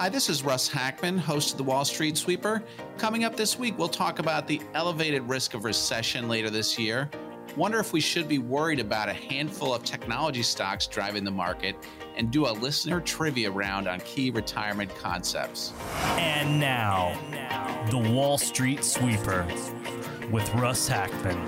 Hi, this is Russ Hackmann, host of the Wall Street Sweeper. Coming up this week, we'll talk about the elevated risk of recession later this year. Wonder if we should be worried about a handful of technology stocks driving the market and do a listener trivia round on key retirement concepts. And now, the Wall Street Sweeper with Russ Hackmann.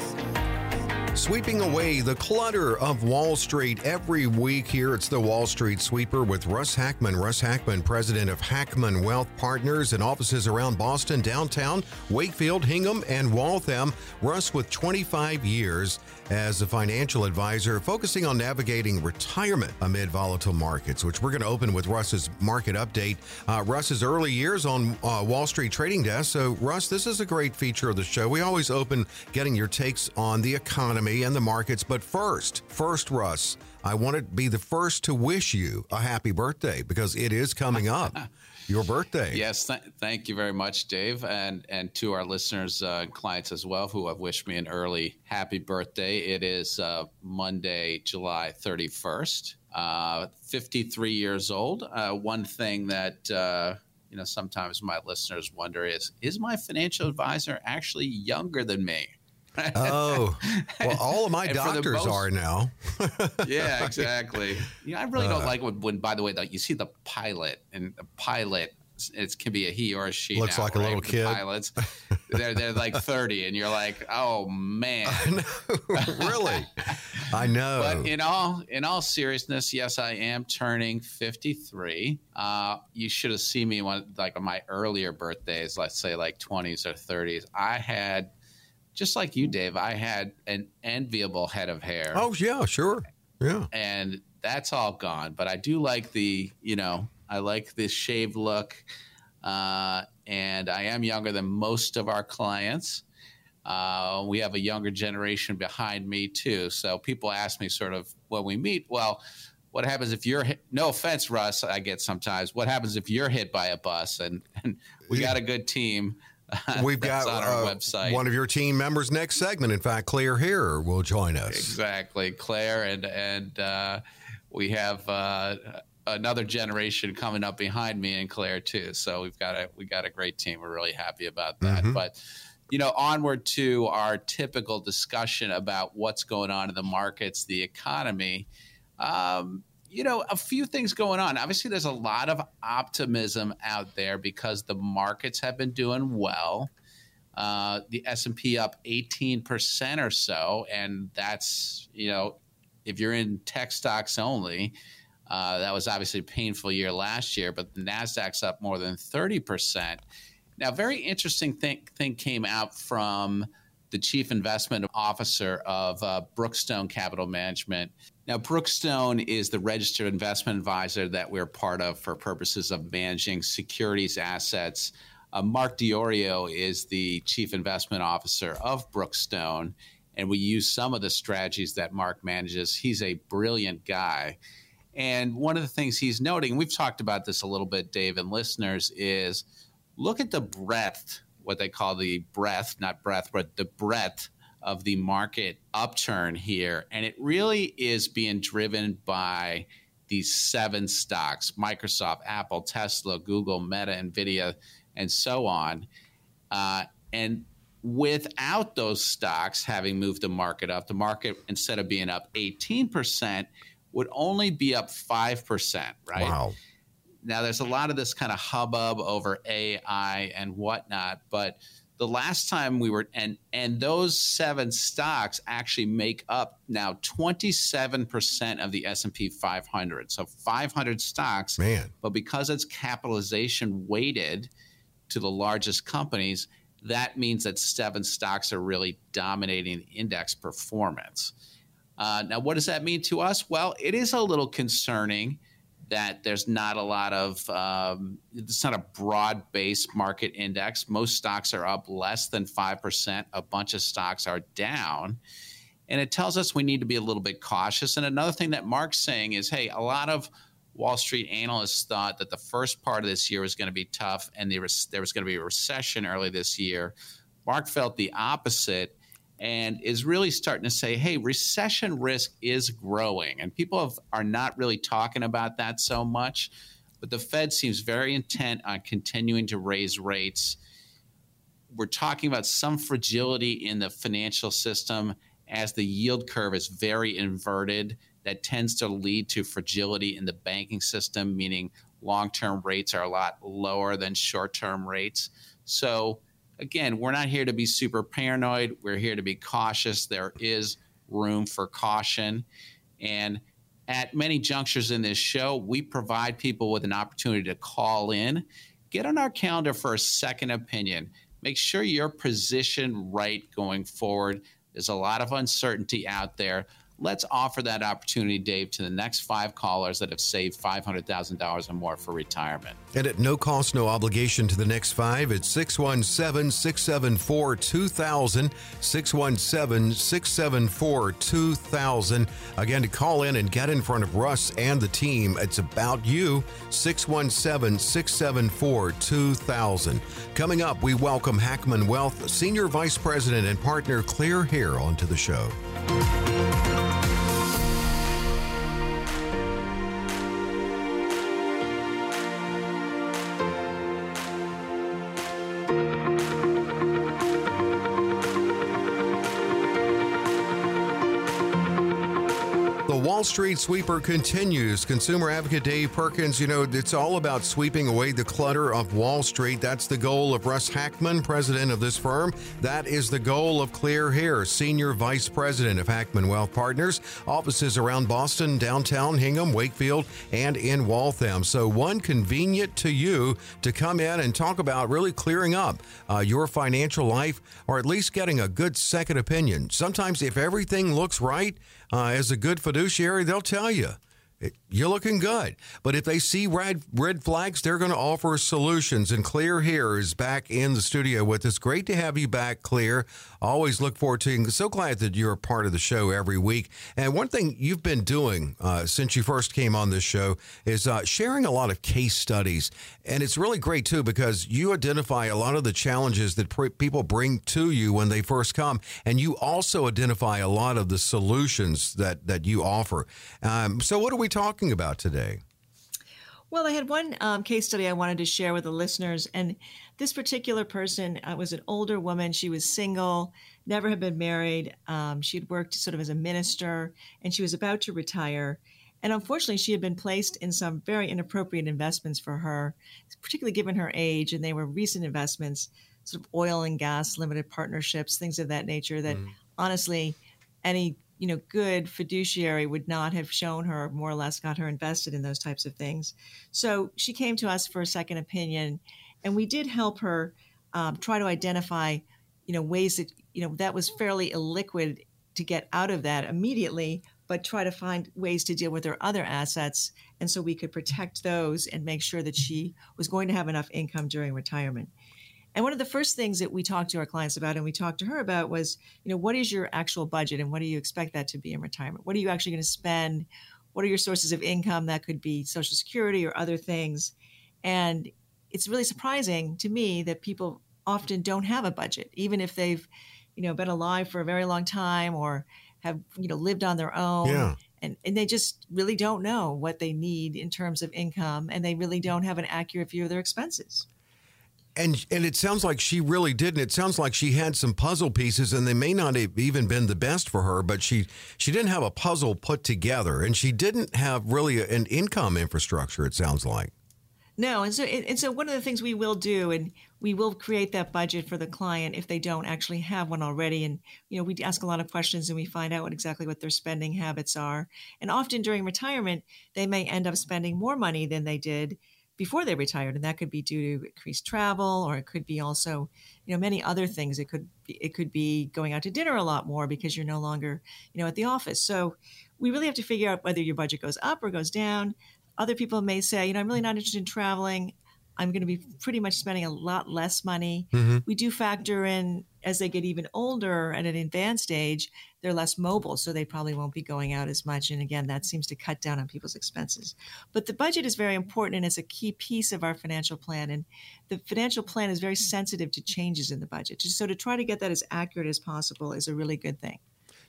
Sweeping away the clutter of Wall Street every week here. It's the Wall Street Sweeper with Russ Hackmann. Russ Hackmann, president of Hackmann Wealth Partners and offices around Boston, downtown, Wakefield, Hingham, and Waltham. Russ, with 25 years as a financial advisor, focusing on navigating retirement amid volatile markets, which we're going to open with Russ's market update. Uh, Russ's early years on uh, Wall Street trading desk. So, Russ, this is a great feature of the show. We always open getting your takes on the economy economy and the markets. But first, first, Russ, I want to be the first to wish you a happy birthday because it is coming up. Your birthday. Yes, th- thank you very much, Dave, and and to our listeners uh, and clients as well who have wished me an early happy birthday. It is uh, Monday, July thirty first. Uh, Fifty three years old. Uh, one thing that uh, you know sometimes my listeners wonder is: Is my financial advisor actually younger than me? Oh, well, all of my doctors most, are now. yeah, exactly. Yeah, I really don't uh, like when, when, by the way, you see the pilot and the pilot. It can be a he or a she. Looks now, like right? a little the kid. Pilots, they're they're like thirty, and you're like, oh man, I know, really, I know. But in all in all seriousness, yes, I am turning fifty three. Uh, you should have seen me one like on my earlier birthdays, let's say like twenties or thirties. I had just like you, Dave, I had an enviable head of hair. Oh yeah, sure, yeah. And that's all gone. But I do like the, you know, I like this shaved look, uh, and I am younger than most of our clients. Uh, we have a younger generation behind me too. So people ask me sort of when we meet, well, what happens if you're hit? no offense, Russ, I get sometimes. What happens if you're hit by a bus? And, and we got a good team We've got on our uh, website. One of your team members next segment. In fact, Clare here will join us. Exactly, Clare, and and uh, we have uh, another generation coming up behind me and Claire too. So we've got a we got a great team. We're really happy about that. Mm-hmm. But you know, onward to our typical discussion about what's going on in the markets, the economy. Um, you know, a few things going on. Obviously, there's a lot of optimism out there because the markets have been doing well. Uh, the S&P up 18% or so, and that's, you know, if you're in tech stocks only, uh, that was obviously a painful year last year, but the Nasdaq's up more than 30%. Now, very interesting thing, thing came out from the chief investment officer of uh, Brookstone Capital Management. Now, Brookstone is the registered investment advisor that we're part of for purposes of managing securities assets. Uh, Mark Diorio is the chief investment officer of Brookstone, and we use some of the strategies that Mark manages. He's a brilliant guy. And one of the things he's noting, we've talked about this a little bit, Dave, and listeners, is look at the breadth, what they call the breadth, not breadth, but the breadth of the market upturn here. And it really is being driven by these seven stocks Microsoft, Apple, Tesla, Google, Meta, NVIDIA, and so on. Uh, and without those stocks having moved the market up, the market, instead of being up 18%, would only be up 5%, right? Wow. Now, there's a lot of this kind of hubbub over AI and whatnot, but the last time we were and and those seven stocks actually make up now 27% of the S&P 500 so 500 stocks man. but because it's capitalization weighted to the largest companies that means that seven stocks are really dominating index performance. Uh, now what does that mean to us? Well it is a little concerning that there's not a lot of um, it's not a broad based market index. Most stocks are up less than five percent. A bunch of stocks are down, and it tells us we need to be a little bit cautious. And another thing that Mark's saying is, hey, a lot of Wall Street analysts thought that the first part of this year was going to be tough, and there was, there was going to be a recession early this year. Mark felt the opposite and is really starting to say, hey, recession risk is growing. And people have, are not really talking about that so much. but the Fed seems very intent on continuing to raise rates. We're talking about some fragility in the financial system as the yield curve is very inverted. That tends to lead to fragility in the banking system, meaning long term rates are a lot lower than short term rates. So, again, we're not here to be super paranoid. We're here to be cautious. There is room for caution. And at many junctures in this show, we provide people with an opportunity to call in, get on our calendar for a second opinion. Make sure you're positioned right going forward. There's a lot of uncertainty out there let's offer that opportunity, Dave, to the next five callers that have saved $500,000 or more for retirement. And at no cost, no obligation to the next five, it's 617 674 2000. 617 674 2000. Again, to call in and get in front of Russ and the team, it's about you. 617 674 2000. Coming up, we welcome Hackmann Wealth Senior Vice President and partner Clare Hare onto the show. Street Sweeper continues. Consumer advocate Dave Perkins, you know, it's all about sweeping away the clutter of Wall Street. That's the goal of Russ Hackmann, president of this firm. That is the goal of Clare Hare, senior vice president of Hackmann Wealth Partners. Offices around Boston, downtown Hingham, Wakefield, and in Waltham. So, one convenient to you to come in and talk about really clearing up uh, your financial life or at least getting a good second opinion. Sometimes, if everything looks right, uh, as a good fiduciary, they'll tell you you're looking good. But if they see red red flags, they're going to offer solutions. And Clare here is back in the studio with us. Great to have you back, Clare. Always look forward to. So glad that you're a part of the show every week. And one thing you've been doing uh, since you first came on this show is uh, sharing a lot of case studies. And it's really great too because you identify a lot of the challenges that pr- people bring to you when they first come, and you also identify a lot of the solutions that that you offer. Um, so, what are we talking about today? Well, I had one um, case study I wanted to share with the listeners, and this particular person uh, was an older woman. She was single, never had been married. Um, she had worked sort of as a minister, and she was about to retire. And unfortunately, she had been placed in some very inappropriate investments for her, particularly given her age, and they were recent investments, sort of oil and gas limited partnerships, things of that nature. That mm. honestly, any you know, good fiduciary would not have shown her, more or less got her invested in those types of things. So she came to us for a second opinion, and we did help her um, try to identify, you know, ways that you know that was fairly illiquid to get out of that immediately, but try to find ways to deal with her other assets, and so we could protect those and make sure that she was going to have enough income during retirement. And one of the first things that we talked to our clients about and we talked to her about was, you know, what is your actual budget and what do you expect that to be in retirement? What are you actually going to spend? What are your sources of income? That could be Social Security or other things. And it's really surprising to me that people often don't have a budget, even if they've, you know, been alive for a very long time or have, you know, lived on their own. Yeah. And, and they just really don't know what they need in terms of income and they really don't have an accurate view of their expenses and and it sounds like she really didn't. it sounds like she had some puzzle pieces, and they may not have even been the best for her, but she she didn't have a puzzle put together, and she didn't have really an income infrastructure. It sounds like. No, and so and so one of the things we will do, and we will create that budget for the client if they don't actually have one already, and you know we ask a lot of questions and we find out what exactly what their spending habits are, and often during retirement they may end up spending more money than they did before they retired, and that could be due to increased travel, or it could be also, you know, many other things. It could be, it could be going out to dinner a lot more because you're no longer, you know, at the office. So we really have to figure out whether your budget goes up or goes down. Other people may say, you know, I'm really not interested in traveling. I'm going to be pretty much spending a lot less money. Mm-hmm. We do factor in as they get even older at an advanced age, they're less mobile, so they probably won't be going out as much. And again, that seems to cut down on people's expenses. But the budget is very important and it's a key piece of our financial plan. And the financial plan is very sensitive to changes in the budget. So to try to get that as accurate as possible is a really good thing.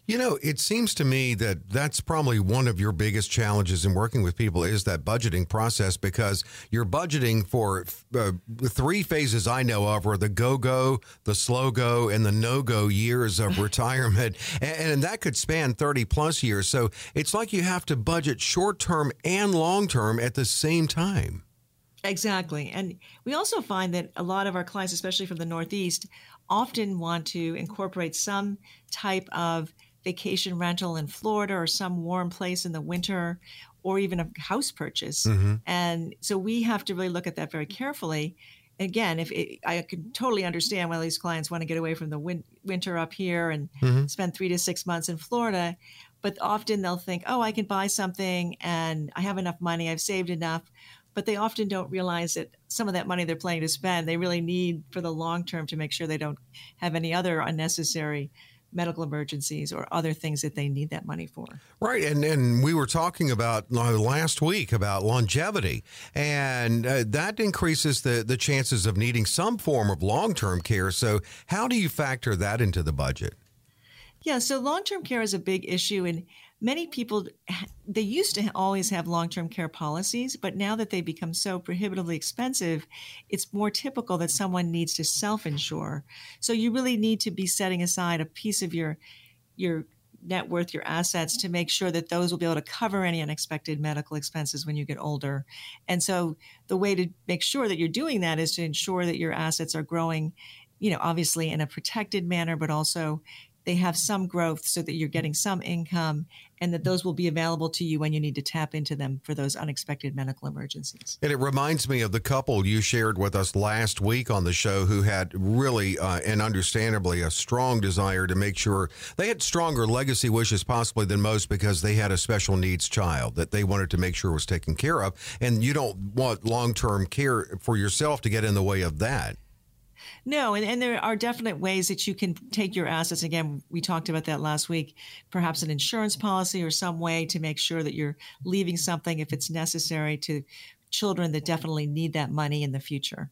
You know, it seems to me that that's probably one of your biggest challenges in working with people is that budgeting process because you're budgeting for uh, three phases I know of are the go go, the slow go, and the no go years of retirement. And, and that could span 30 plus years. So it's like you have to budget short term and long term at the same time. Exactly. And we also find that a lot of our clients, especially from the Northeast, often want to incorporate some type of vacation rental in Florida or some warm place in the winter or even a house purchase. Mm-hmm. And so we have to really look at that very carefully. Again, if it, I can totally understand why these clients want to get away from the win- winter up here and mm-hmm. spend three to six months in Florida, but often they'll think, oh, I can buy something and I have enough money, I've saved enough. But they often don't realize that some of that money they're planning to spend, they really need for the long term to make sure they don't have any other unnecessary medical emergencies or other things that they need that money for. Right, and and we were talking about uh, last week about longevity, and uh, that increases the the chances of needing some form of long term care. So, how do you factor that into the budget? Yeah, so long term care is a big issue, and many people they used to always have long-term care policies but now that they become so prohibitively expensive it's more typical that someone needs to self-insure. So you really need to be setting aside a piece of your your net worth your assets to make sure that those will be able to cover any unexpected medical expenses when you get older. And so the way to make sure that you're doing that is to ensure that your assets are growing you know obviously in a protected manner but also they have some growth so that you're getting some income and that those will be available to you when you need to tap into them for those unexpected medical emergencies. And it reminds me of the couple you shared with us last week on the show who had really uh, and understandably a strong desire to make sure they had stronger legacy wishes possibly than most because they had a special needs child that they wanted to make sure was taken care of. And you don't want long term care for yourself to get in the way of that. No, and, and there are definite ways that you can take your assets. Again, we talked about that last week. Perhaps an insurance policy or some way to make sure that you're leaving something if it's necessary to children that definitely need that money in the future.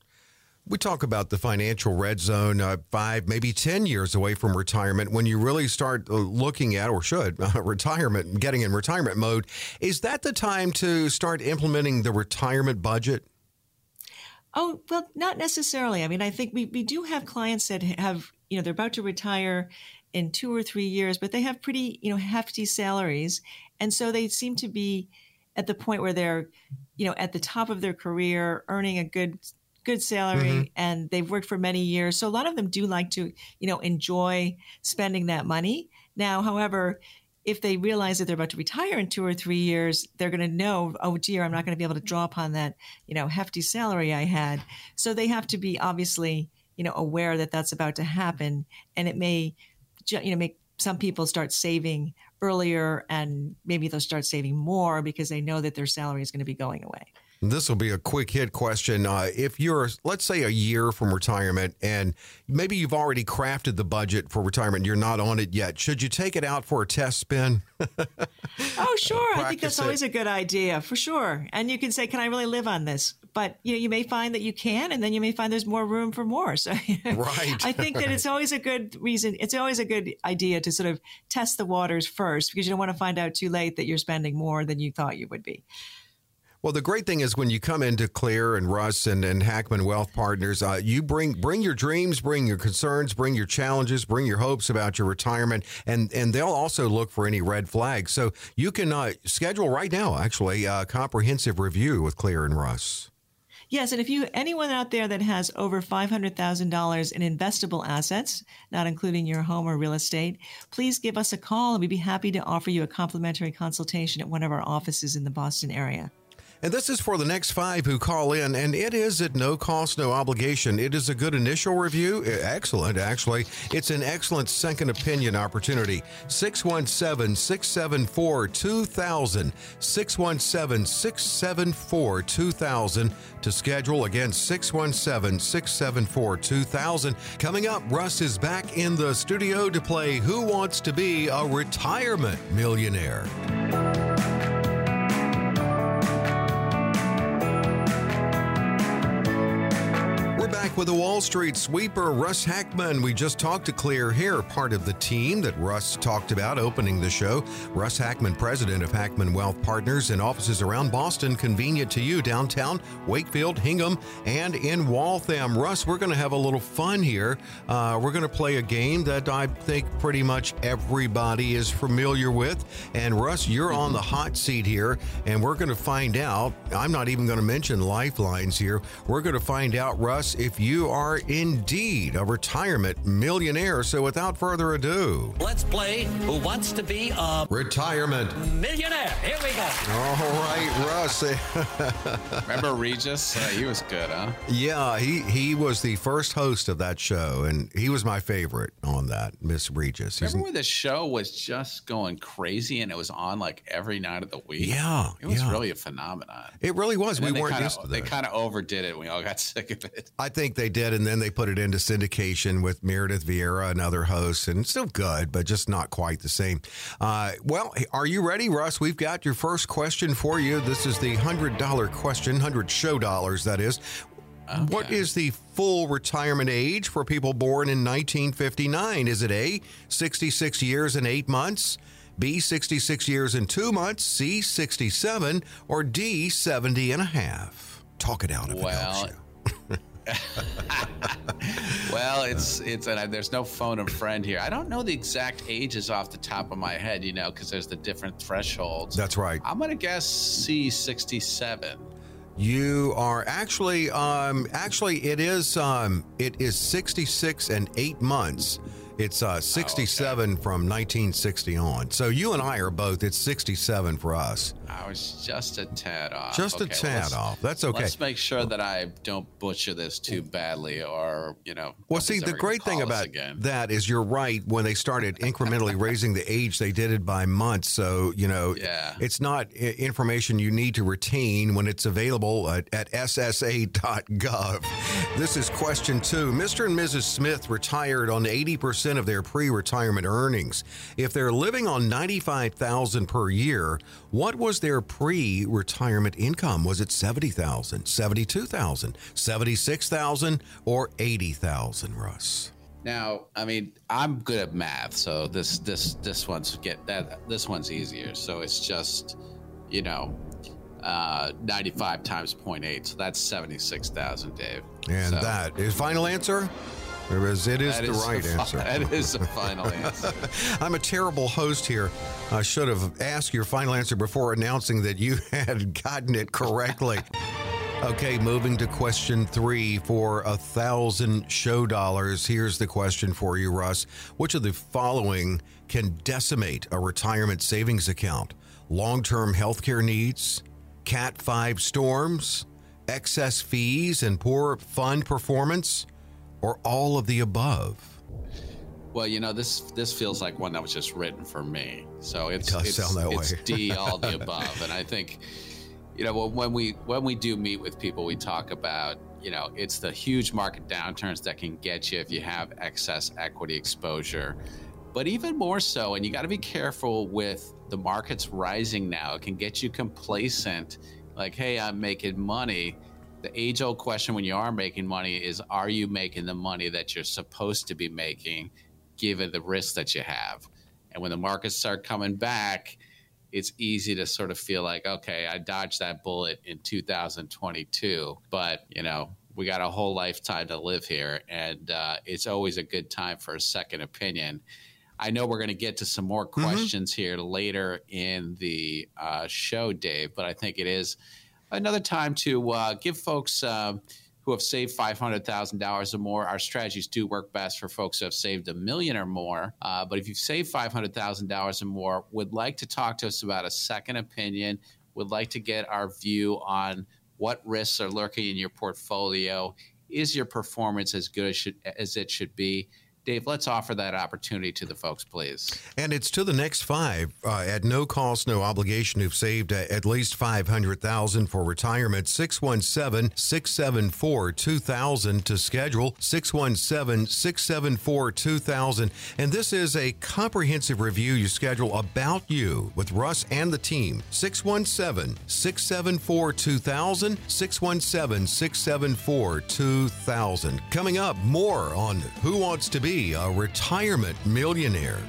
We talk about the financial red zone, uh, five, maybe 10 years away from retirement when you really start uh, looking at, or should, uh, retirement, getting in retirement mode. Is that the time to start implementing the retirement budget? Oh, well, not necessarily. I mean, I think we, we do have clients that have, you know, they're about to retire in two or three years, but they have pretty, you know, hefty salaries. And so they seem to be at the point where they're, you know, at the top of their career, earning a good good salary mm-hmm. and they've worked for many years. So a lot of them do like to, you know, enjoy spending that money. Now, however, if they realize that they're about to retire in two or three years, they're going to know, oh dear, I'm not going to be able to draw upon that, you know, hefty salary I had. So they have to be obviously, you know, aware that that's about to happen, and it may, you know, make some people start saving earlier, and maybe they'll start saving more because they know that their salary is going to be going away. This will be a quick hit question. Uh, if you're, let's say, a year from retirement and maybe you've already crafted the budget for retirement, you're not on it yet, should you take it out for a test spin? oh, sure. I think that's it. always a good idea, for sure. And you can say, can I really live on this? But you know, you may find that you can, and then you may find there's more room for more. So, right. I think that it's always a good reason. It's always a good idea to sort of test the waters first, because you don't want to find out too late that you're spending more than you thought you would be. Well, the great thing is when you come into Clare and Russ and, and Hackmann Wealth Partners, uh, you bring bring your dreams, bring your concerns, bring your challenges, bring your hopes about your retirement, and and they'll also look for any red flags. So you can uh, schedule right now, actually, a comprehensive review with Clare and Russ. Yes, and if you anyone out there that has over five hundred thousand dollars in investable assets, not including your home or real estate, please give us a call, and we'd be happy to offer you a complimentary consultation at one of our offices in the Boston area. And this is for the next five who call in, and it is at no cost, no obligation. It is a good initial review. Eh, excellent, actually. It's an excellent second opinion opportunity. 617 674 2000. 617 674 2000 to schedule. Again, 617 674 2000. Coming up, Russ is back in the studio to play Who Wants to Be a Retirement Millionaire? With the Wall Street sweeper, Russ Hackmann. We just talked to Clare Hare, part of the team that Russ talked about opening the show. Russ Hackmann, president of Hackmann Wealth Partners and offices around Boston, convenient to you downtown, Wakefield, Hingham, and in Waltham. Russ, we're going to have a little fun here. Uh, we're going to play a game that I think pretty much everybody is familiar with. And Russ, you're on the hot seat here, and we're going to find out. I'm not even going to mention lifelines here. We're going to find out, Russ, if you are indeed a retirement millionaire. So without further ado, let's play Who Wants to Be a Retirement Millionaire. Here we go. All right, Russ. Remember Regis? Uh, he was good, huh? Yeah, he, he was the first host of that show, and he was my favorite on that, Miss Regis. He's, Remember when the show was just going crazy and it was on like every night of the week? Yeah. It was yeah. really a phenomenon. It really was. And we weren't kinda, used to that. They kind of overdid it. We all got sick of it. I think they did, and then they put it into syndication with Meredith Vieira and other hosts, and still good, but just not quite the same. Uh, well, are you ready, Russ? We've got your first question for you. This is the $100 question, 100 show dollars, that is. Okay. What is the full retirement age for people born in 1959? Is it A, 66 years and eight months? B, 66 years and two months? C, 67? Or D, 70 and a half? Talk it out if well, it helps you. well, it's it's and there's no phone a friend here. I don't know the exact ages off the top of my head, you know, because there's the different thresholds. That's right. I'm gonna guess C sixty seven. You are actually um actually it is um it is 66 and 8 months. It's uh 67 oh, okay. from 1960 on. So you and I are both it's 67 for us. I was just a tad off. Just okay, a tad well, off. That's okay. Let's make sure that I don't butcher this too badly, or you know. Well, see, the great thing about that is you're right. When they started incrementally raising the age, they did it by months. So you know, yeah. it's not information you need to retain when it's available at, at ssa.gov. This is question two. Mr. and Mrs. Smith retired on 80 percent of their pre-retirement earnings. If they're living on 95,000 per year, what was their pre retirement income? Was it 70,000, 72,000, 76,000, or 80,000, Russ? Now, I mean, I'm good at math, so this this this one's get that this one's easier. So it's just, you know, uh, 95 times 0.8, so that's 76,000, Dave. And so, that is final answer. It is, it is the is right answer. That is the final answer. I'm a terrible host here. I should have asked your final answer before announcing that you had gotten it correctly. okay, moving to question three for a thousand show dollars. Here's the question for you, Russ. Which of the following can decimate a retirement savings account? Long term health care needs, Cat 5 storms, excess fees and poor fund performance? Or all of the above? Well, you know this this feels like one that was just written for me. So it's it it's, it's. D all the above, and I think you know when we when we do meet with people, we talk about you know it's the huge market downturns that can get you if you have excess equity exposure, but even more so, and you got to be careful with the markets rising now. It can get you complacent, like hey, I'm making money the age old question when you are making money is are you making the money that you're supposed to be making given the risk that you have and when the markets start coming back it's easy to sort of feel like okay i dodged that bullet in 2022 but you know we got a whole lifetime to live here and uh, it's always a good time for a second opinion I know we're going to get to some more questions mm-hmm. here later in the uh, show, Dave, but I think it is another time to uh, give folks uh, who have saved $500,000 or more. Our strategies do work best for folks who have saved a million or more. Uh, but if you've saved $500,000 or more, would like to talk to us about a second opinion, would like to get our view on what risks are lurking in your portfolio. Is your performance as good as, should, as it should be? Dave, let's offer that opportunity to the folks, please. And it's to the next five uh, at no cost, no obligation who've saved uh, at least 500000 for retirement. 617 674 2000 to schedule. 617 674 2000. And this is a comprehensive review you schedule about you with Russ and the team. 617 674 2000. 617 674 2000. Coming up, more on Who Wants to Be be a retirement millionaire.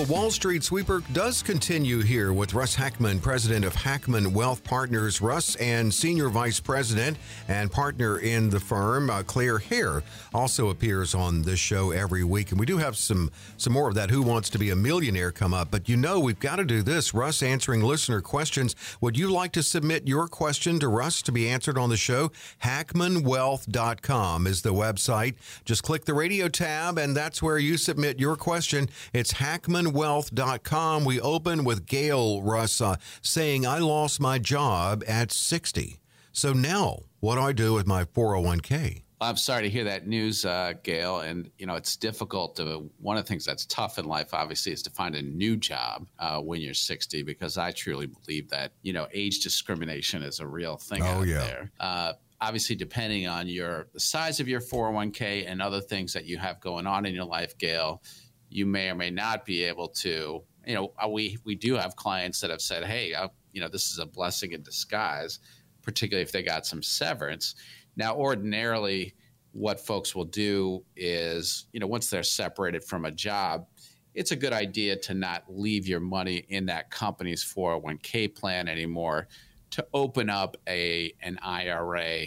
The Wall Street Sweeper does continue here with Russ Hackmann, president of Hackmann Wealth Partners. Russ and senior vice president and partner in the firm, uh, Clare Hare, also appears on this show every week. And we do have some some more of that Who Wants to Be a Millionaire come up. But you know, we've got to do this. Russ answering listener questions. Would you like to submit your question to Russ to be answered on the show? HackmannWealth.com is the website. Just click the radio tab, and that's where you submit your question. It's Hackmann HackmannWealth.com. We open with Gail Russa saying, I lost my job at 60. So now, what do I do with my 401k? I'm sorry to hear that news, uh, Gail. And, you know, it's difficult to, one of the things that's tough in life, obviously, is to find a new job uh, when you're 60, because I truly believe that, you know, age discrimination is a real thing oh, out yeah. there. Uh, obviously, depending on your, the size of your 401k and other things that you have going on in your life, Gail, you may or may not be able to. You know, uh, we we do have clients that have said, "Hey, uh, you know, this is a blessing in disguise," particularly if they got some severance. Now, ordinarily, what folks will do is, you know, once they're separated from a job, it's a good idea to not leave your money in that company's 401k plan anymore. To open up a an IRA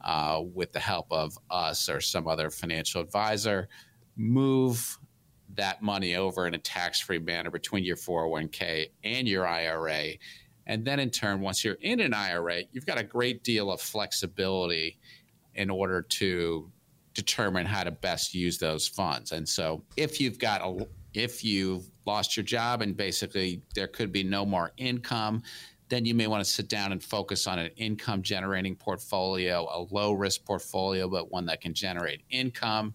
uh, with the help of us or some other financial advisor, move that money over in a tax free manner between your 401k and your IRA. And then in turn, once you're in an IRA, you've got a great deal of flexibility in order to determine how to best use those funds. And so if you've got a if you've lost your job and basically there could be no more income, then you may want to sit down and focus on an income generating portfolio, a low risk portfolio, but one that can generate income.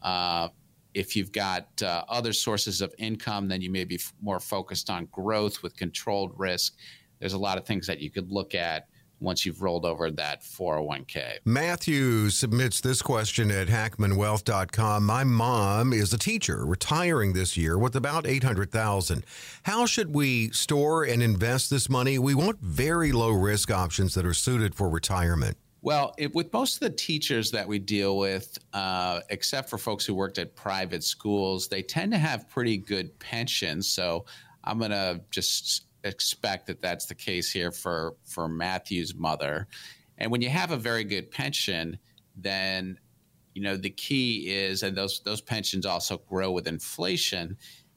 Uh, if you've got uh, other sources of income, then you may be f- more focused on growth with controlled risk. There's a lot of things that you could look at once you've rolled over that 401k. Matthew submits this question at hackmannwealth.com. My mom is a teacher retiring this year with about 800,000. How should we store and invest this money? We want very low risk options that are suited for retirement. Well, it, with most of the teachers that we deal with, uh, except for folks who worked at private schools, they tend to have pretty good pensions. So I'm going to just expect that that's the case here for for Matthew's mother. And when you have a very good pension, then you know the key is, and those those pensions also grow with inflation.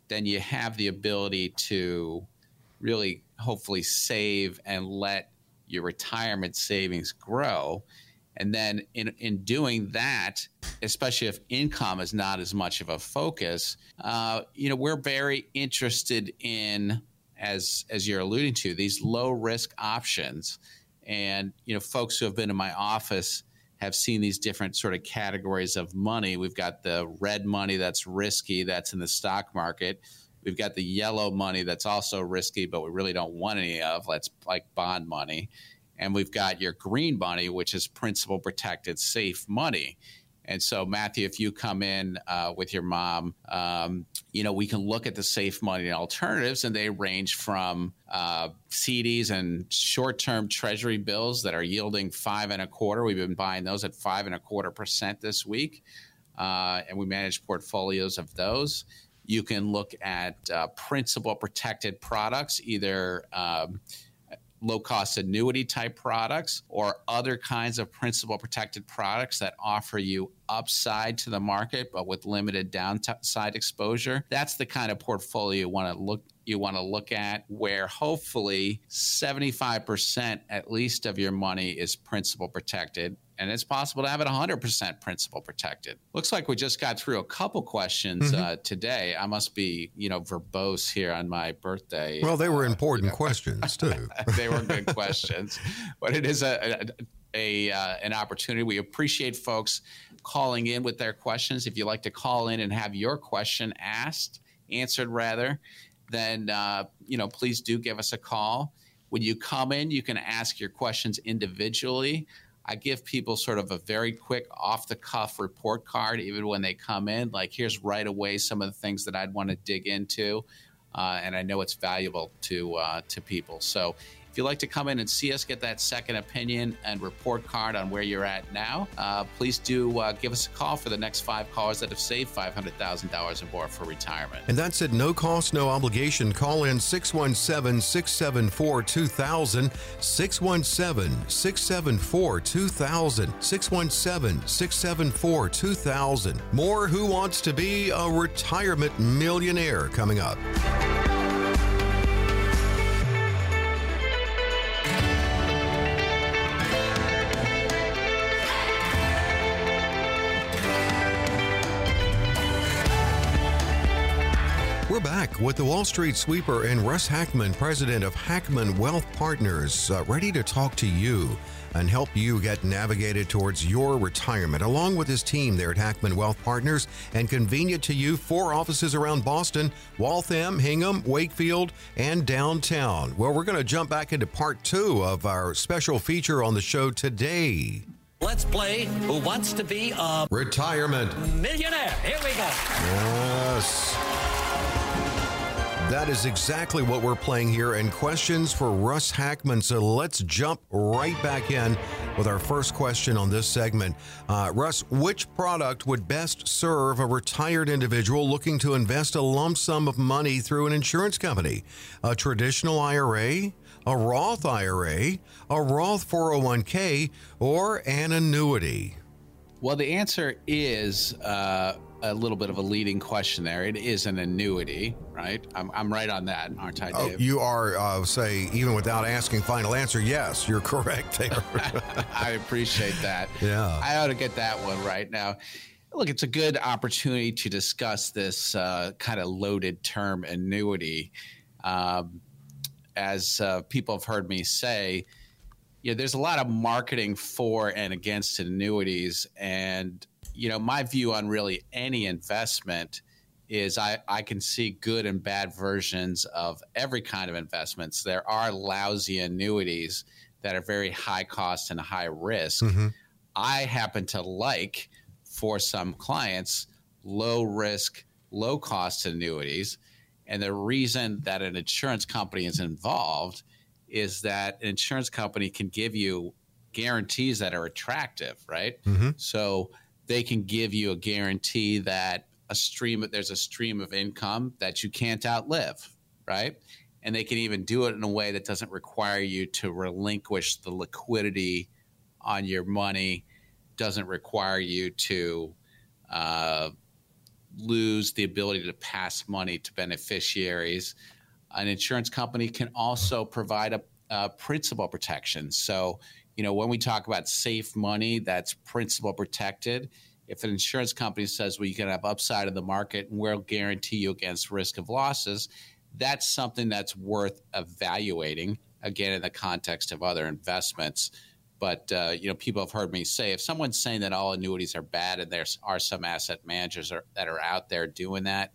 Then you have the ability to really, hopefully, save and let your retirement savings grow. And then in, in doing that, especially if income is not as much of a focus, uh, you know, we're very interested in, as as you're alluding to, these low risk options. And you know, folks who have been in my office have seen these different sort of categories of money. We've got the red money that's risky, that's in the stock market. We've got the yellow money that's also risky, but we really don't want any of. That's like bond money. And we've got your green money, which is principal protected, safe money. And so, Matthew, if you come in uh, with your mom, um, you know, we can look at the safe money alternatives, and they range from uh, CDs and short term treasury bills that are yielding five and a quarter. We've been buying those at five and a quarter percent this week. Uh, and we manage portfolios of those. You can look at uh, principal protected products, either um, low cost annuity type products or other kinds of principal protected products that offer you upside to the market but with limited downside exposure. That's the kind of portfolio you want to look you want to look at where hopefully 75% at least of your money is principal protected and it's possible to have it 100% principal protected. Looks like we just got through a couple questions Mm-hmm. uh, today. I must be, you know, verbose here on my birthday. Well, they were Uh, important questions too. they were good questions, but it is a, a, a uh, an opportunity. We appreciate folks calling in with their questions. If you'd like to call in and have your question asked, answered rather, then uh, you know please do give us a call. When you come in, you can ask your questions individually. I give people sort of a very quick off the cuff report card, even when they come in. Like, here's right away some of the things that I'd want to dig into uh, and I know it's valuable to uh, to people. So if you'd like to come in and see us, get that second opinion and report card on where you're at now, uh, please do uh, give us a call for the next five callers that have saved five hundred thousand dollars or more for retirement. And that's at no cost, no obligation. Call in 617 674 2000. 617 674 2000. 617 674 2000. More Who Wants to Be a Retirement Millionaire coming up. Back with the Wall Street Sweeper and Russ Hackmann, president of Hackmann Wealth Partners, uh, ready to talk to you and help you get navigated towards your retirement, along with his team there at Hackmann Wealth Partners, and convenient to you, four offices around Boston, Waltham, Hingham, Wakefield, and downtown. Well, we're going to jump back into part two of our special feature on the show today Let's play Who Wants to Be a retirement. Millionaire. Here we go. Yes. That is exactly what we're playing here. And questions for Russ Hackmann. So let's jump right back in with our first question on this segment. Uh, Russ, which product would best serve a retired individual looking to invest a lump sum of money through an insurance company? A traditional IRA? A Roth IRA? A Roth 401k? Or an annuity? Well, the answer is uh, a little bit of a leading question there. It is an annuity, right? I'm, I'm right on that, aren't I, Oh, you are, uh, say, even without asking final answer, yes, you're correct there. I appreciate that. Yeah. I ought to get that one right now. Look, it's a good opportunity to discuss this uh, kind of loaded term annuity. Um, as uh, people have heard me say, you know, there's a lot of marketing for and against annuities. And, you know, my view on really any investment is I, I can see good and bad versions of every kind of investments. There are lousy annuities that are very high cost and high risk. Mm-hmm. I happen to like for some clients low risk, low cost annuities. And the reason that an insurance company is involved is that an insurance company can give you guarantees that are attractive, right? Mm-hmm. So they can give you a guarantee that a stream there's a stream of income that you can't outlive, right? And they can even do it in a way that doesn't require you to relinquish the liquidity on your money, doesn't require you to uh, lose the ability to pass money to beneficiaries. An insurance company can also provide a, a principal protection. So, you know, when we talk about safe money that's principal protected, if an insurance company says, well, you can have upside of the market and we'll guarantee you against risk of losses, that's something that's worth evaluating, again, in the context of other investments. But uh, you know, people have heard me say if someone's saying that all annuities are bad, and there are some asset managers are, that are out there doing that,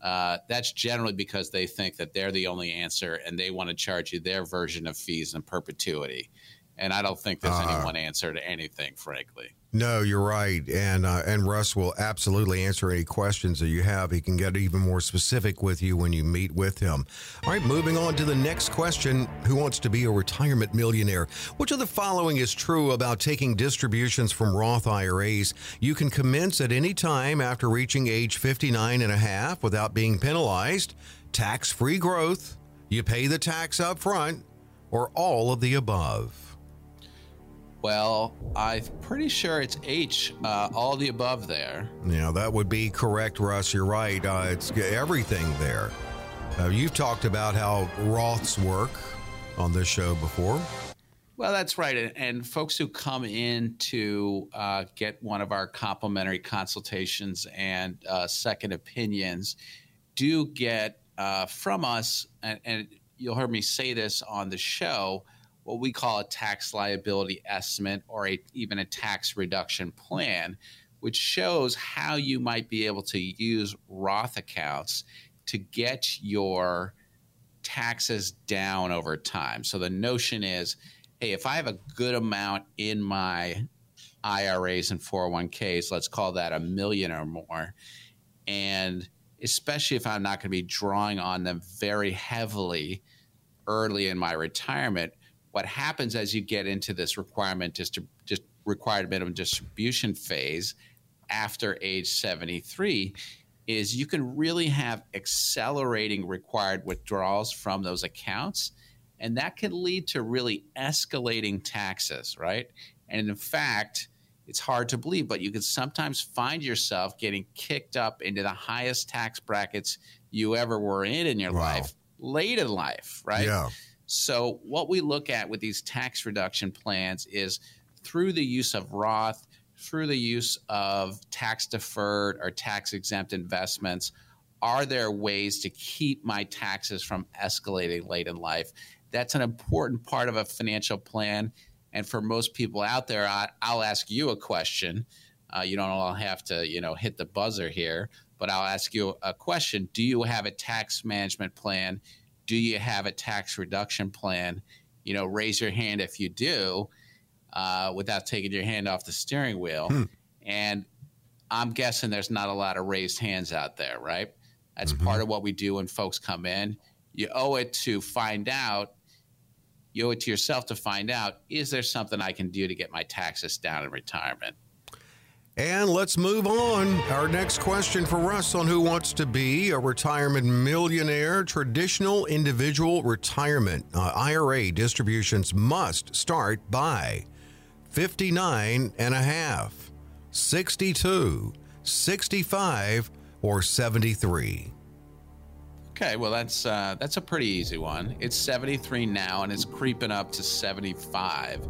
uh, that's generally because they think that they're the only answer, and they want to charge you their version of fees in perpetuity. And I don't think there's any one answer to anything, frankly. no, you're right, and uh, and Russ will absolutely answer any questions that you have. He can get even more specific with you when you meet with him. All right, moving on to the next question: Who wants to be a retirement millionaire? Which of the following is true about taking distributions from Roth IRAs? You can commence at any time after reaching age 59 and a half without being penalized. Tax-free growth. You pay the tax up front, or all of the above. Well, I'm pretty sure it's H, uh, all the above there. Yeah, that would be correct, Russ. You're right. Uh, it's everything there. Uh, you've talked about how Roths work on this show before. Well, that's right. And, and folks who come in to uh, get one of our complimentary consultations and uh, second opinions do get uh, from us, and, and you'll hear me say this on the show, what we call a tax liability estimate or a, even a tax reduction plan, which shows how you might be able to use Roth accounts to get your taxes down over time. So the notion is hey, if I have a good amount in my IRAs and 401ks, let's call that a million or more, and especially if I'm not going to be drawing on them very heavily early in my retirement, what happens as you get into this requirement just just required minimum distribution phase after age 73 is you can really have accelerating required withdrawals from those accounts and that can lead to really escalating taxes, right? And in fact, it's hard to believe, but you can sometimes find yourself getting kicked up into the highest tax brackets you ever were in in your wow. life late in life, right? Yeah. So, what we look at with these tax reduction plans is through the use of Roth, through the use of tax deferred or tax exempt investments, are there ways to keep my taxes from escalating late in life? that's an important part of a financial plan. And for most people out there, I, will ask you a question. Uh, you don't all have to, you know, hit the buzzer here, but I'll ask you a question. Do you have a tax management plan? Do you have a tax reduction plan? You know, raise your hand if you do, uh, without taking your hand off the steering wheel. Hmm. And I'm guessing there's not a lot of raised hands out there, right? That's mm-hmm. part of what we do when folks come in. You owe it to find out you owe it to yourself to find out is there something I can do to get my taxes down in retirement? And let's move on. Our next question for Russ on Who Wants to Be a Retirement Millionaire Traditional Individual Retirement uh, IRA distributions must start by 59 and a half, 62, 65, or 73. Okay, well that's uh, that's a pretty easy one. It's 73 now, and it's creeping up to 75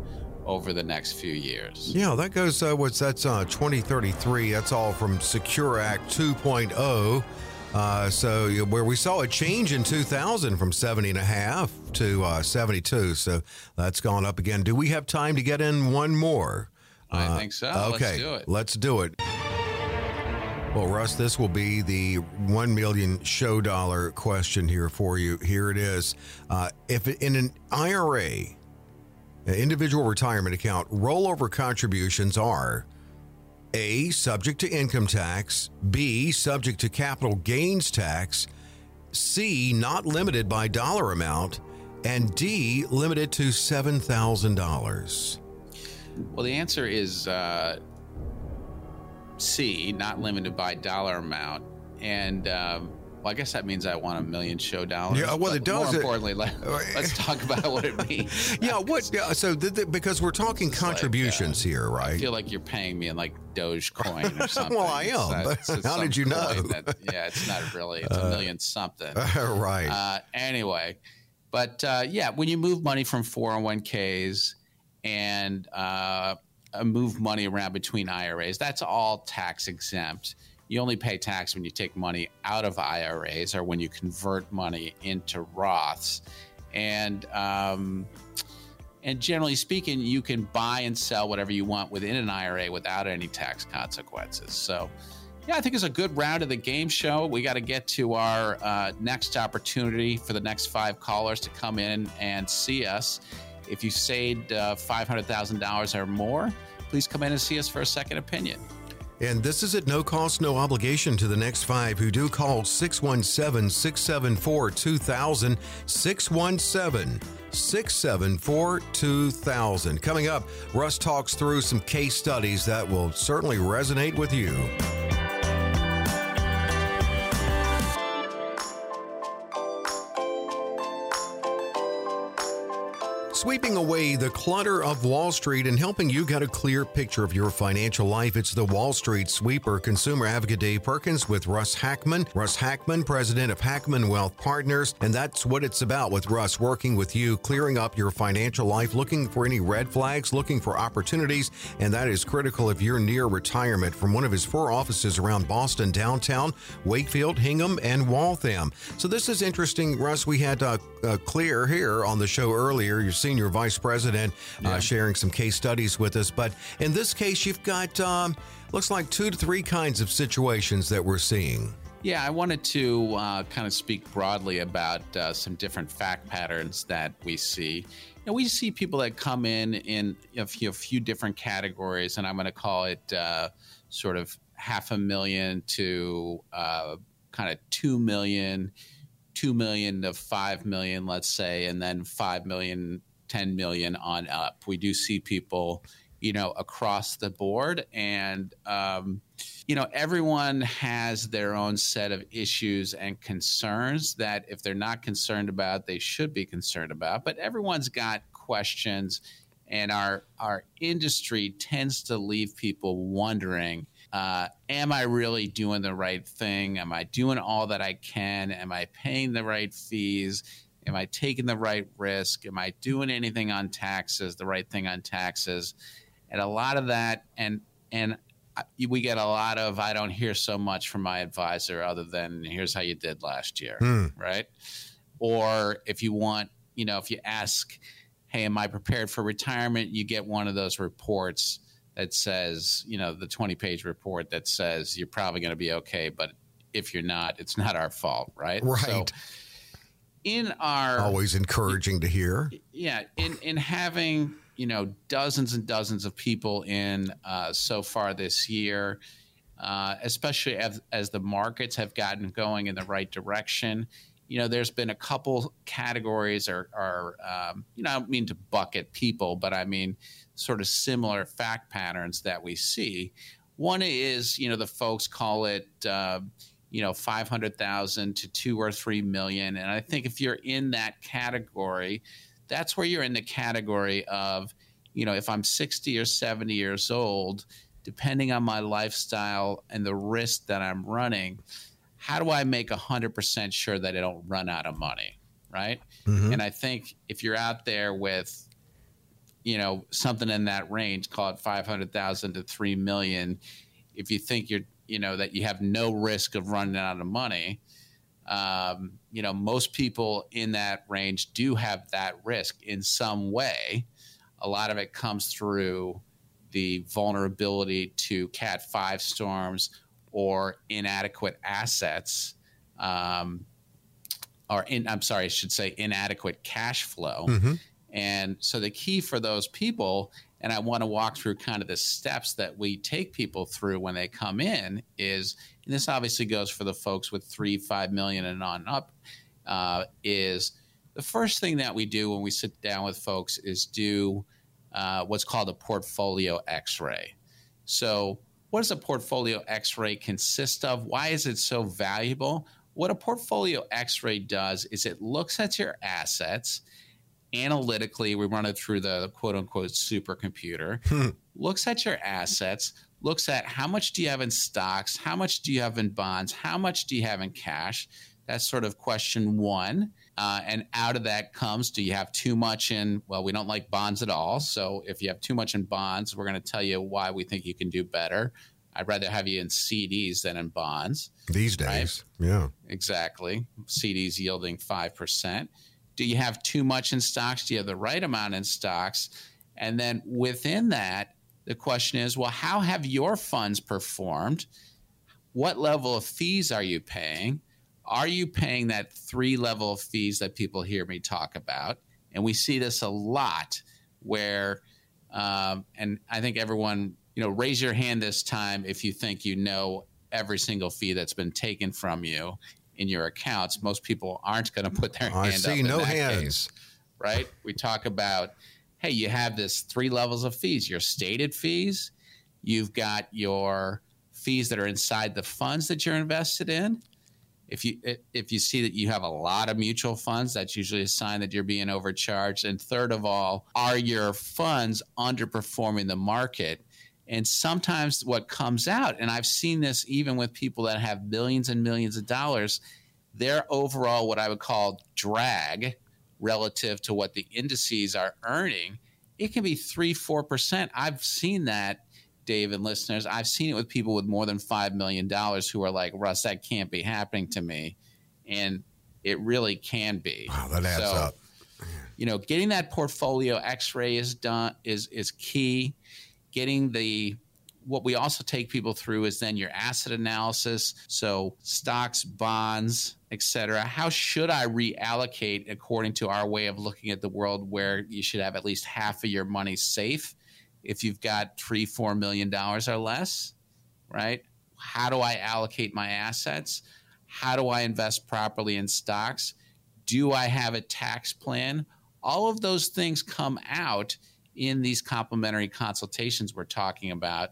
over the next few years. Yeah, that goes. Uh, what's that's uh, 2033? That's all from Secure Act 2.0. Uh, so where we saw a change in 2000 from 70 and a half to uh, 72. So that's gone up again. Do we have time to get in one more? I uh, think so. Okay, let's do it. Let's do it. Well, Russ, this will be the one million show dollar question here for you. Here it is. Uh, if in an IRA, individual retirement account, rollover contributions are A, subject to income tax, B, subject to capital gains tax, C, not limited by dollar amount, and D, limited to $7,000. Well, the answer is uh, C, not limited by dollar amount. And um, I guess that means I want a million show dollars. Yeah, well, it does. More importantly, let, us talk about what it means. yeah, what? Yeah, so the, the, because we're talking contributions like, uh, here, right? I feel like you're paying me in like Dogecoin or something. well, I am. It's How did you know? That, yeah, it's not really. It's a million something. Uh, right. Uh, anyway, but uh, yeah, when you move money from 401ks and uh, uh, move money around between IRAs. That's all tax exempt. You only pay tax when you take money out of IRAs or when you convert money into Roths. And um, and generally speaking, you can buy and sell whatever you want within an IRA without any tax consequences. So, yeah, I think it's a good round of the game show. We got to get to our uh, next opportunity for the next five callers to come in and see us. If you saved uh, $500,000 or more, please come in and see us for a second opinion. And this is at no cost, no obligation to the next five who do call 617 674 2000. 617 674 2000. Coming up, Russ talks through some case studies that will certainly resonate with you. Sweeping away the clutter of Wall Street and helping you get a clear picture of your financial life. It's the Wall Street Sweeper. Consumer advocate Dave Perkins with Russ Hackmann. Russ Hackmann, president of Hackmann Wealth Partners. And that's what it's about with Russ, working with you, clearing up your financial life, looking for any red flags, looking for opportunities. And that is critical if you're near retirement from one of his four offices around Boston, downtown, Wakefield, Hingham, and Waltham. So this is interesting, Russ. We had uh, uh, Clare Hare on the show earlier. You're senior vice president, uh, sharing some case studies with us. But in this case, you've got um, looks like two to three kinds of situations that we're seeing. Yeah, I wanted to uh, kind of speak broadly about uh, some different fact patterns that we see. Know, we see people that come in in a few, a few different categories, and I'm going to call it uh, sort of half a million to uh, kind of two million, two million to five million, let's say, and then five million 10 million on up. We do see people, you know, across the board. And, um, you know, everyone has their own set of issues and concerns that if they're not concerned about, they should be concerned about. But everyone's got questions. And our, our industry tends to leave people wondering uh, am I really doing the right thing? Am I doing all that I can? Am I paying the right fees? Am I taking the right risk? Am I doing anything on taxes, the right thing on taxes? And a lot of that, and and we get a lot of I don't hear so much from my advisor other than here's how you did last year, mm. right? Or if you want, you know, if you ask, hey, am I prepared for retirement? You get one of those reports that says, you know, the 20 page report that says you're probably going to be okay, but if you're not, it's not our fault, right? Right. So, in our always encouraging to hear. Yeah, in in having you know dozens and dozens of people in uh, so far this year, uh, especially as as the markets have gotten going in the right direction. You know, there's been a couple categories or, or um, you know, I don't mean to bucket people, but I mean sort of similar fact patterns that we see. One is, you know, the folks call it, uh, you know, 500,000 to 2 or 3 million and I think if you're in that category, that's where you're in the category of, you know, if I'm 60 or 70 years old, depending on my lifestyle and the risk that I'm running, how do I make 100% sure that I don't run out of money, right? Mm-hmm. And I think if you're out there with you know something in that range, call it 500,000 to 3 million, if you think you're you know that you have no risk of running out of money. Um, you know, most people in that range do have that risk in some way. A lot of it comes through the vulnerability to Cat 5 storms or inadequate assets, um, or in, I'm sorry, I should say inadequate cash flow. Mm-hmm. And so the key for those people and I want to walk through kind of the steps that we take people through when they come in is, and this obviously goes for the folks with three, five million and on up, uh, is the first thing that we do when we sit down with folks is do uh, what's called a portfolio x-ray. So what does a portfolio x-ray consist of? Why is it so valuable? What a portfolio x-ray does is it looks at your assets – analytically, we run it through the quote unquote supercomputer, hmm. looks at your assets, looks at how much do you have in stocks, how much do you have in bonds, how much do you have in cash. That's sort of question one. Uh, and out of that comes do you have too much in, well, we don't like bonds at all. So if you have too much in bonds, we're going to tell you why we think you can do better. I'd rather have you in CDs than in bonds. These days. Right? Yeah. Exactly. CDs yielding 5%. Do you have too much in stocks? Do you have the right amount in stocks? And then within that, the question is well, how have your funds performed? What level of fees are you paying? Are you paying that three level of fees that people hear me talk about? And we see this a lot where, um, and I think everyone, you know, raise your hand this time if you think you know every single fee that's been taken from you in your accounts, most people aren't going to put their hand I see up. no hands. Case, right? We talk about, hey, you have this three levels of fees: your stated fees, you've got your fees that are inside the funds that you're invested in, if you if you see that you have a lot of mutual funds that's usually a sign that you're being overcharged and third of all are your funds underperforming the market and sometimes what comes out and i've seen this even with people that have millions and millions of dollars their overall what i would call drag relative to what the indices are earning it can be 3 4% i've seen that Dave and listeners, I've seen it with people with more than $5 million who are like, Russ, that can't be happening to me. And it really can be. Wow, that adds so, up. You know, getting that portfolio x-ray is done is is key. Getting the what we also take people through is then your asset analysis. So stocks, bonds, etc. How should I reallocate according to our way of looking at the world where you should have at least half of your money safe? if you've got three, four million dollars or less, right? How do I allocate my assets? How do I invest properly in stocks? Do I have a tax plan? All of those things come out in these complimentary consultations we're talking about.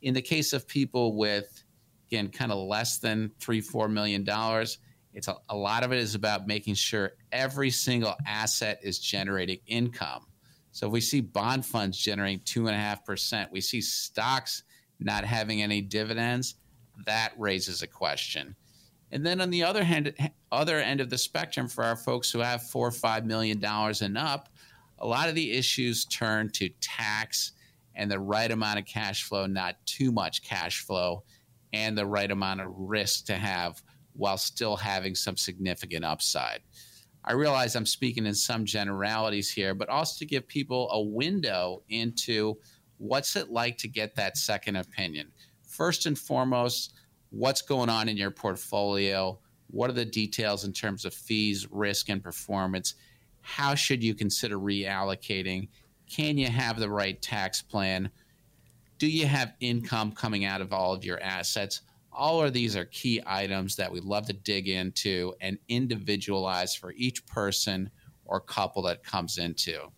In the case of people with, again, kind of less than three, four million dollars, it's a, a lot of it is about making sure every single asset is generating income so if we see bond funds generating two and a half percent, we see stocks not having any dividends, that raises a question. And then on the other hand, other end of the spectrum, for our folks who have four or five million dollars and up, a lot of the issues turn to tax and the right amount of cash flow, not too much cash flow, and the right amount of risk to have while still having some significant upside. I realize I'm speaking in some generalities here, but also to give people a window into what's it like to get that second opinion. First and foremost, what's going on in your portfolio? What are the details in terms of fees, risk, and performance? How should you consider reallocating? Can you have the right tax plan? Do you have income coming out of all of your assets? All of these are key items that we love to dig into and individualize for each person or couple that comes into.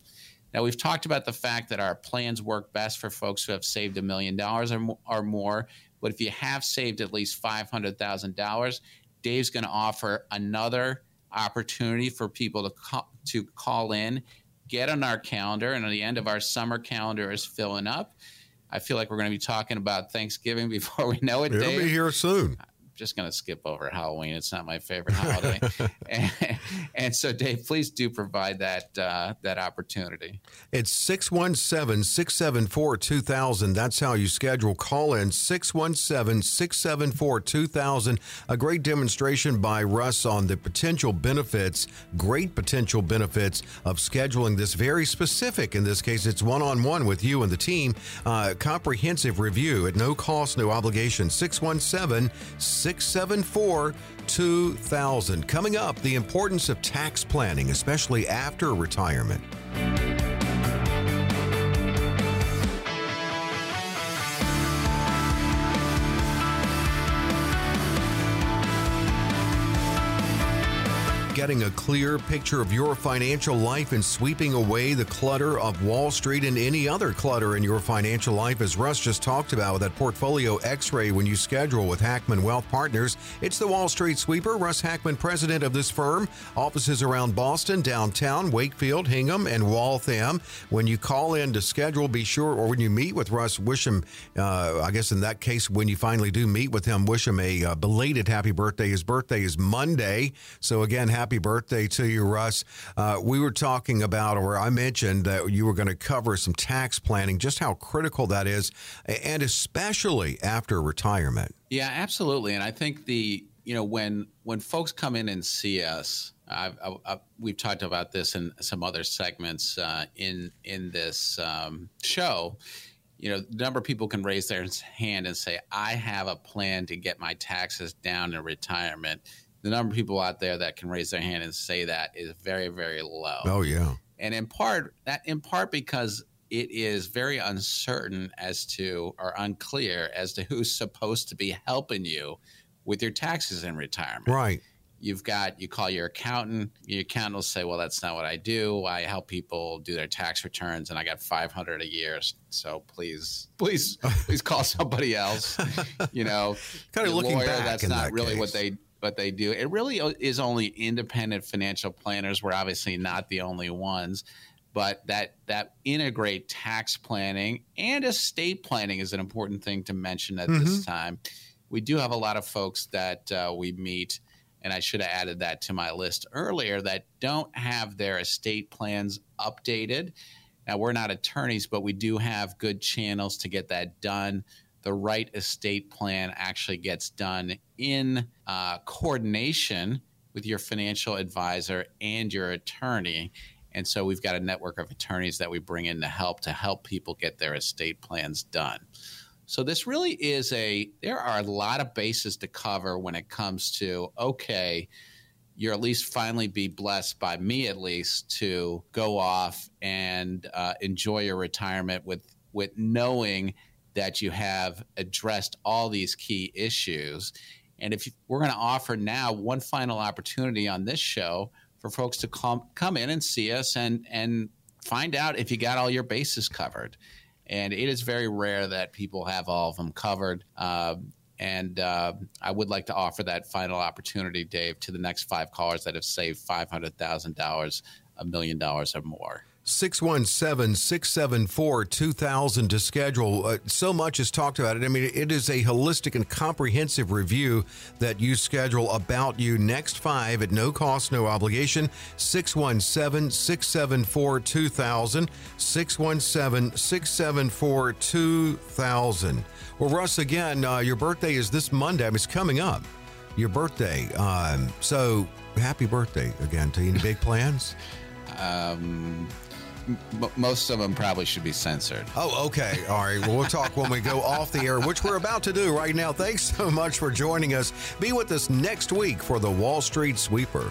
Now, we've talked about the fact that our plans work best for folks who have saved a million dollars or more. But if you have saved at least $500,000, Dave's going to offer another opportunity for people to call, to call in, get on our calendar, and at the end of our summer calendar is filling up. I feel like we're going to be talking about Thanksgiving before we know it. It'll Dave. be here soon just going to skip over Halloween. It's not my favorite holiday. and, and, so, Dave, please do provide that uh, that opportunity. It's 617 674 2000. That's how you schedule call in 617 674 2000. A great demonstration by Russ on the potential benefits, great potential benefits of scheduling this very specific, in this case, it's one on one with you and the team, uh, comprehensive review at no cost, no obligation. 617 674 2000. Coming up, the importance of tax planning, especially after retirement. Getting a clear picture of your financial life and sweeping away the clutter of Wall Street and any other clutter in your financial life, as Russ just talked about with that portfolio x ray when you schedule with Hackmann Wealth Partners. It's the Wall Street Sweeper, Russ Hackmann, president of this firm. Offices around Boston, downtown, Wakefield, Hingham, and Waltham. When you call in to schedule, be sure, or when you meet with Russ, wish him, uh, I guess in that case, when you finally do meet with him, wish him a uh, belated happy birthday. His birthday is Monday. So again, happy happy birthday to you, Russ. Uh, we were talking about, or I mentioned that you were going to cover some tax planning, just how critical that is, and especially after retirement. Yeah, absolutely. And I think the, you know, when when folks come in and see us, I've, I've, we've talked about this in some other segments uh, in in this um, show. You know, the number of people can raise their hand and say, "I have a plan to get my taxes down in retirement." The number of people out there that can raise their hand and say that is very, very low. Oh yeah. And in part that in part because it is very uncertain as to or unclear as to who's supposed to be helping you with your taxes in retirement. Right. You've got you call your accountant. Your accountant will say, "Well, that's not what I do. I help people do their tax returns, and I got 500 a year. So please, please, please call somebody else." You know, kind of looking lawyer, back. That's not that really case. what they but they do. It really is only independent financial planners. We're obviously not the only ones, but that that integrate tax planning and estate planning is an important thing to mention at mm-hmm. this time. We do have a lot of folks that uh, we meet, and I should have added that to my list earlier that don't have their estate plans updated. Now, we're not attorneys, but we do have good channels to get that done. The right estate plan actually gets done in uh, coordination with your financial advisor and your attorney. And so we've got a network of attorneys that we bring in to help to help people get their estate plans done. So this really is a there are a lot of bases to cover when it comes to okay, you're at least finally be blessed by me at least to go off and uh, enjoy your retirement with with knowing that you have addressed all these key issues. And if we're going to offer now one final opportunity on this show for folks to come come in and see us and and find out if you got all your bases covered. And it is very rare that people have all of them covered. Uh, and uh, I would like to offer that final opportunity, Dave, to the next five callers that have saved five hundred thousand dollars, a million dollars or more. 617 674 2000 to schedule. Uh, so much is talked about it. I mean, it is a holistic and comprehensive review that you schedule about you next five at no cost, no obligation. 617 674 2000. 617 674 2000. Well, Russ, again, uh, your birthday is this Monday. I mean, it's coming up. Your birthday. Um, so happy birthday again to you. Any big plans? um, most of them probably should be censored. Oh, okay. All right. Well, we'll talk when we go off the air, which we're about to do right now. Thanks so much for joining us. Be with us next week for the Wall Street Sweeper.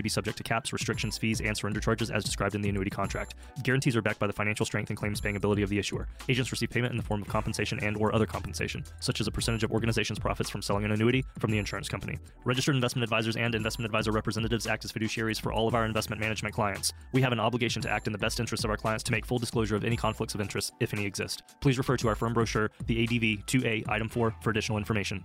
may be subject to caps, restrictions, fees, and surrender charges as described in the annuity contract. Guarantees are backed by the financial strength and claims paying ability of the issuer. Agents receive payment in the form of compensation and or other compensation, such as a percentage of organization's profits from selling an annuity from the insurance company. Registered investment advisors and investment advisor representatives act as fiduciaries for all of our investment management clients. We have an obligation to act in the best interest of our clients to make full disclosure of any conflicts of interest, if any exist. Please refer to our firm brochure, the ADV 2A Item 4, for additional information.